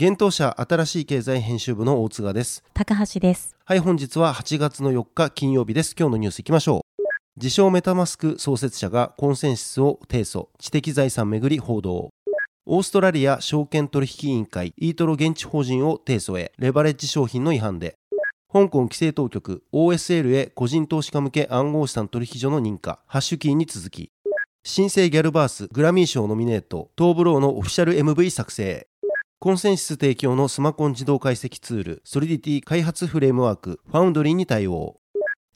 現当社新しい経済編集部の大塚です。高橋です。はい本日は8月の4日金曜日です。今日のニュースいきましょう。自称メタマスク創設者がコンセンシスを提訴。知的財産めぐり報道。オーストラリア証券取引委員会イートロ現地法人を提訴へ。レバレッジ商品の違反で。香港規制当局 OSL へ個人投資家向け暗号資産取引所の認可。ハッシュキーに続き。新星ギャルバースグラミー賞ノミネート。トーブローのオフィシャル MV 作成コンセンシス提供のスマコン自動解析ツールソリディティ開発フレームワークファウンドリーに対応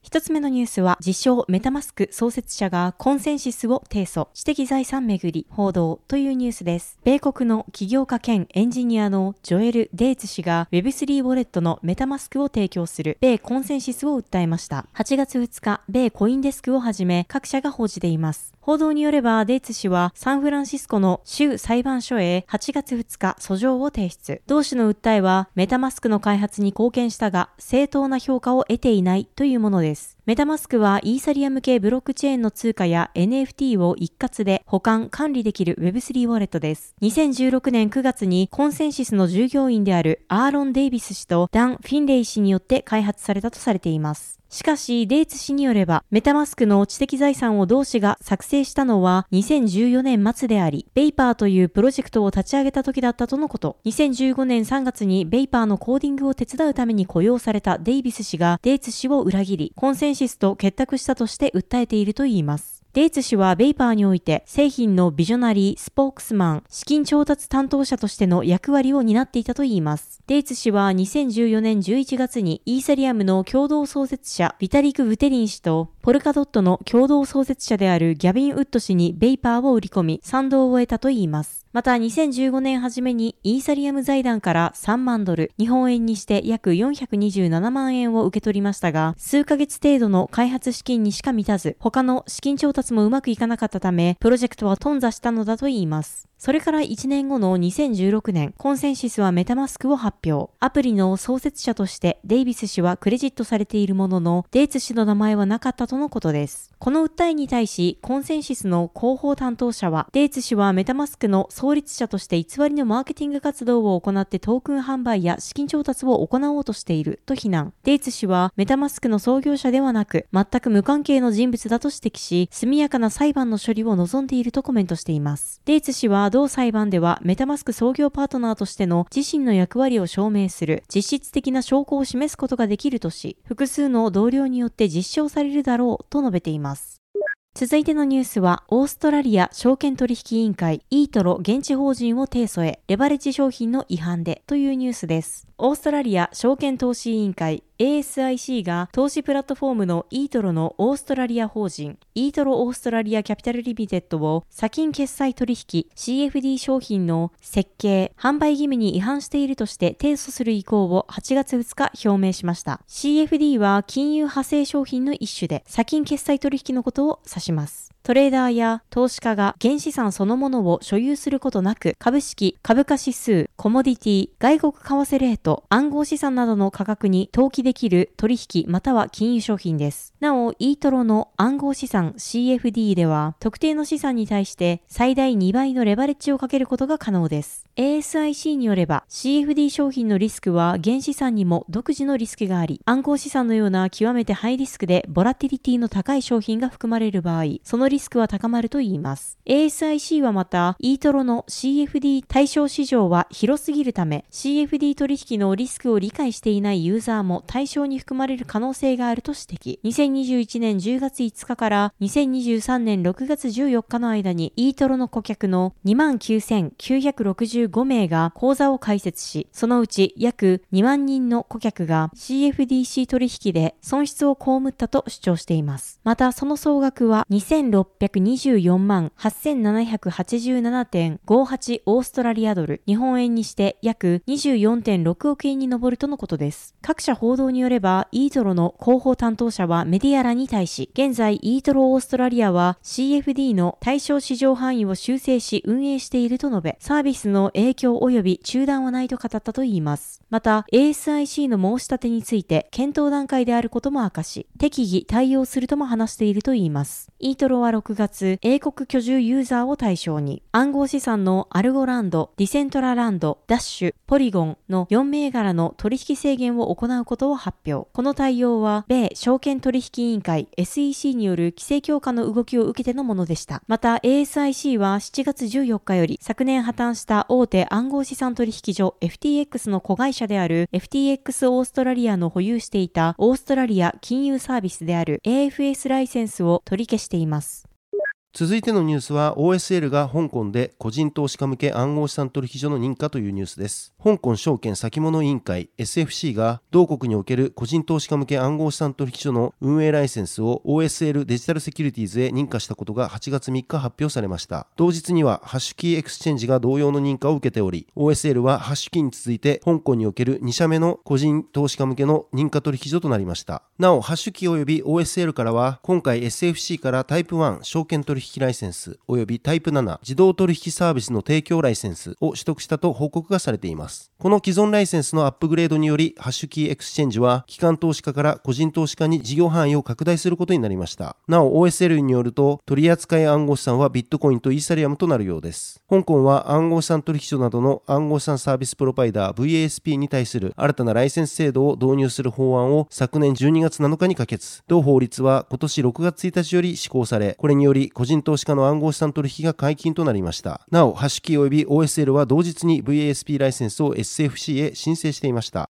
一つ目のニュースは、自称メタマスク創設者がコンセンシスを提訴、知的財産めぐり報道というニュースです。米国の起業家兼エンジニアのジョエル・デイツ氏が Web3 ウォレットのメタマスクを提供する米コンセンシスを訴えました。8月2日、米コインデスクをはじめ各社が報じています。報道によれば、デイツ氏はサンフランシスコの州裁判所へ8月2日訴状を提出。同氏の訴えは、メタマスクの開発に貢献したが、正当な評価を得ていないというものです。メタマスクはイーサリアム系ブロックチェーンの通貨や NFT を一括で保管、管理できる Web3 ウォレットです。2016年9月にコンセンシスの従業員であるアーロン・デイビス氏とダン・フィンレイ氏によって開発されたとされています。しかし、デイツ氏によれば、メタマスクの知的財産を同氏が作成したのは2014年末であり、ベイパーというプロジェクトを立ち上げた時だったとのこと。2015年3月にベイパーのコーディングを手伝うために雇用されたデイビス氏がデイツ氏を裏切り、コンセンシスと結託したとして訴えているといいます。デイツ氏はベイパーにおいて製品のビジョナリー、スポークスマン、資金調達担当者としての役割を担っていたといいます。デイツ氏は2014年11月にイーサリアムの共同創設者ビタリク・ブテリン氏とポルカドットの共同創設者であるギャビン・ウッド氏にベイパーを売り込み賛同を得たといいます。また2015年初めにイーサリアム財団から3万ドル、日本円にして約427万円を受け取りましたが、数ヶ月程度の開発資金にしか満たず、他の資金調達もうまくいかなかったため、プロジェクトは頓挫したのだといいます。それから1年後の2016年、コンセンシスはメタマスクを発表。アプリの創設者としてデイビス氏はクレジットされているものの、デイツ氏の名前はなかったとのことです。この訴えに対し、コンセンシスの広報担当者は、デイツ氏はメタマスクの創立者として偽りのマーケティング活動を行ってトークン販売や資金調達を行おうとしていると非難。デイツ氏はメタマスクの創業者ではなく、全く無関係の人物だと指摘し、速やかな裁判の処理を望んでいるとコメントしています。デイツ氏は同裁判ではメタマスク創業パートナーとしての自身の役割を証明する実質的な証拠を示すことができるとし、複数の同僚によって実証されるだろうと述べています。続いてのニュースは、オーストラリア証券取引委員会、イートロ現地法人を提訴へ、レバレッジ商品の違反でというニュースです。オーストラリア証券投資委員会、ASIC が投資プラットフォームのイートロのオーストラリア法人、イートロオーストラリアキャピタルリミテッドを先金決済取引 CFD 商品の設計、販売義務に違反しているとして提訴する意向を8月2日表明しました。CFD は金融派生商品の一種で、差金決済取引のことを指します。トレーダーや投資家が原資産そのものを所有することなく、株式、株価指数、コモディティ、外国為替レート、暗号資産などの価格に投機できる取引または金融商品です。なお、イートロの暗号資産 CFD では、特定の資産に対して最大2倍のレバレッジをかけることが可能です。ASIC によれば、CFD 商品のリスクは原資産にも独自のリスクがあり、暗号資産のような極めてハイリスクでボラティリティの高い商品が含まれる場合、そのリスクは高まると言います。ASIC はまた、イートロの CFD 対象市場は広すぎるため、CFD 取引のリスクを理解していないユーザーも対象に含まれる可能性があると指摘。2021年10月5日から2023年6月14日の間に、イートロの顧客の29,965名が口座を開設し、そのうち約2万人の顧客が CFDC 取引で損失を被ったと主張しています。また、その総額は624万8787.58オーストラリアドル、日本円にして約24.6億円に上るとのことです。各社報道によれば、イートロの広報担当者はメディアらに対し、現在イートロオーストラリアは CFD の対象市場範囲を修正し運営していると述べ、サービスの影響及び中断はないと語ったといいます。また、ASIC の申し立てについて検討段階であることも明かし、適宜対応するとも話しているといいます。イートロは6月、英国居住ユーザーを対象に、暗号資産のアルゴランド、ディセントラランド、ダッシュ、ポリゴンの4銘柄の取引制限を行うことを発表。この対応は、米証券取引委員会 SEC による規制強化の動きを受けてのものでした。また、ASIC は7月14日より昨年破綻した大手暗号資産取引所 FTX の子会社である FTX オーストラリアの保有していたオーストラリア金融サービスである AFS ライセンスを取り消しています。続いてのニュースは OSL が香港で個人投資家向け暗号資産取引所の認可というニュースです。香港証券先物委員会 SFC が同国における個人投資家向け暗号資産取引所の運営ライセンスを OSL デジタルセキュリティーズへ認可したことが8月3日発表されました。同日にはハッシュキーエクスチェンジが同様の認可を受けており、OSL はハッシュキーに続いて香港における2社目の個人投資家向けの認可取引所となりました。なお、ハッシュキー及び OSL からは今回 SFC からタイプ1証券取引ライセンス及びタイプ7自動取引サービスの提供ライセンスを取得したと報告がされています。この既存ライセンスのアップグレードにより、ハッシュキーエクスチェンジは、機関投資家から個人投資家に事業範囲を拡大することになりました。なお、OSL によると、取扱い暗号資産はビットコインとイーサリアムとなるようです。香港は暗号資産取引所などの暗号資産サービスプロバイダー VASP に対する新たなライセンス制度を導入する法案を昨年12月7日に可決。同法律は今年6月1日より施行され、これにより個人投資家の暗号資産取引が解禁となりました。なお、ハッシュキー及び OSL は同日に VASP ライセンスを SFC へ申請していました。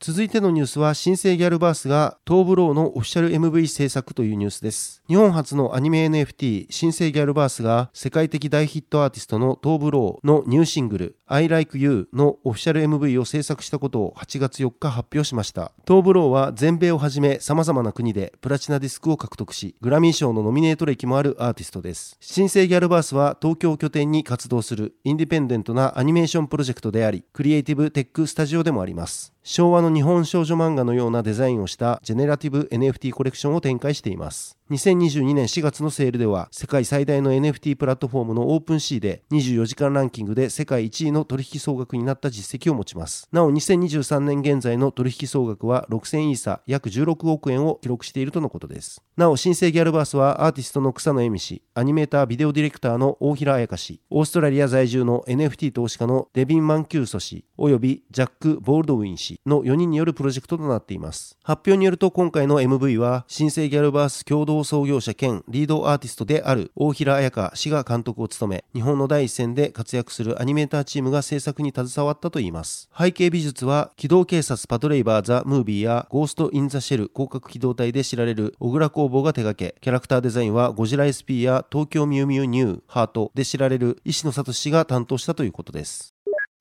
続いてのニュースは、新生ギャルバースがトーブローのオフィシャル MV 制作というニュースです。日本初のアニメ NFT、新生ギャルバースが世界的大ヒットアーティストのトーブローのニューシングル I Like You のオフィシャル MV を制作したことを8月4日発表しました。トーブローは全米をはじめ様々な国でプラチナディスクを獲得し、グラミー賞のノミネート歴もあるアーティストです。新生ギャルバースは東京拠点に活動するインディペンデントなアニメーションプロジェクトであり、クリエイティブテックスタジオでもあります。昭和の日本少女漫画のようなデザインをしたジェネラティブ NFT コレクションを展開しています。2022年4月のセールでは世界最大の NFT プラットフォームのオープンシーで24時間ランキングで世界1位の取引総額になった実績を持ちます。なお2023年現在の取引総額は6000イーサ約16億円を記録しているとのことです。なお新生ギャルバースはアーティストの草野恵美氏、アニメータービデオディレクターの大平彩香氏、オーストラリア在住の NFT 投資家のデビン・マンキューソ氏、およびジャック・ボールドウィン氏の4人によるプロジェクトとなっています。発表によると今回の MV は新生ギャルバース共同創業者兼リードアーティストである大平彩香氏が監督を務め、日本の第一線で活躍するアニメーターチームが制作に携わったといいます。背景美術は、機動警察パトレイバーザ・ムービーやゴースト・イン・ザ・シェル広角機動隊で知られる小倉工房が手掛け、キャラクターデザインはゴジラ SP や東京ミュウミュウニュー、ハートで知られる石野聡氏が担当したということです。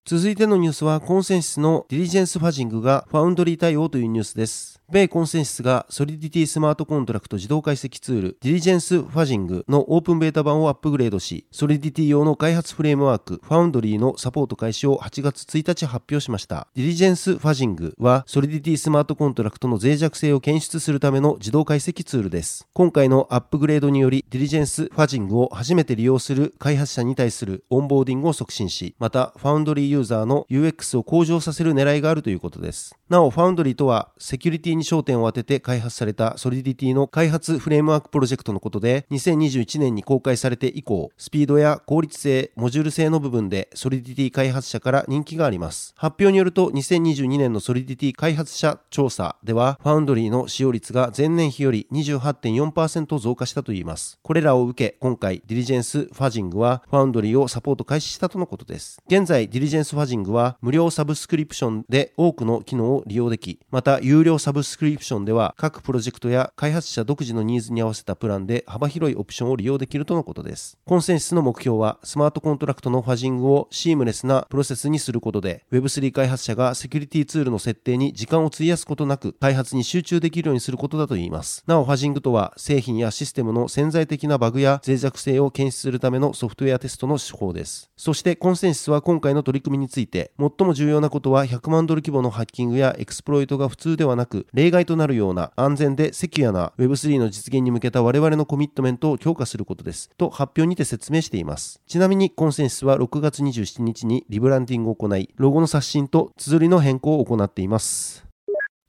続いてのニュースは、コンセンシスのディリジェンスファジングがファウンドリー対応というニュースです。米コンセンシスがソリディティスマートコントラクト自動解析ツールディリジェンスファジングのオープンベータ版をアップグレードし、ソリディティ用の開発フレームワークファウンドリーのサポート開始を8月1日発表しました。ディリジェンスファジングはソリディティスマートコントラクトの脆弱性を検出するための自動解析ツールです。今回のアップグレードによりディリジェンスファジングを初めて利用する開発者に対するオンボーディングを促進し、またファウンドリーユーザーの UX を向上させる狙いがあるということです。なお、ファウンドリーとはセキュリティに焦点を当てて開発されたソリディティの開発フレームワークプロジェクトのことで、2021年に公開されて以降、スピードや効率性、モジュール性の部分でソリディティ開発者から人気があります。発表によると、2022年のソリディティ開発者調査では、ファウンドリーの使用率が前年比より28.4%増加したといいます。これらを受け、今回、ディリジェンスファジングは、ファウンドリーをサポート開始したとのことです。現在、ディリジェンスファジングは、無料サブスクリプションで多くの機能を利用でき、また、有料サブスクリプションでは、各プロジェクトや開発者独自のニーズに合わせたプランで幅広いオプションを利用できるとのことです。コンセンシスの目標は、スマートコントラクトのファジングをシームレスなプロセスにすることで、Web3 開発者がセキュリティツールの設定に時間を費やすことなく、開発に集中できるようにすることだといいます。なお、ファジングとは、製品やシステムの潜在的なバグや脆弱性を検出するためのソフトウェアテストの手法です。そして、コンセンシスは今回の取り組みについて、最も重要なことは100万ドル規模のハッキングやエクスプロイトが普通ではなく、例外となるような安全でセキュアな Web3 の実現に向けた我々のコミットメントを強化することです。と発表にて説明しています。ちなみにコンセンシスは6月27日にリブランディングを行い、ロゴの刷新と綴りの変更を行っています。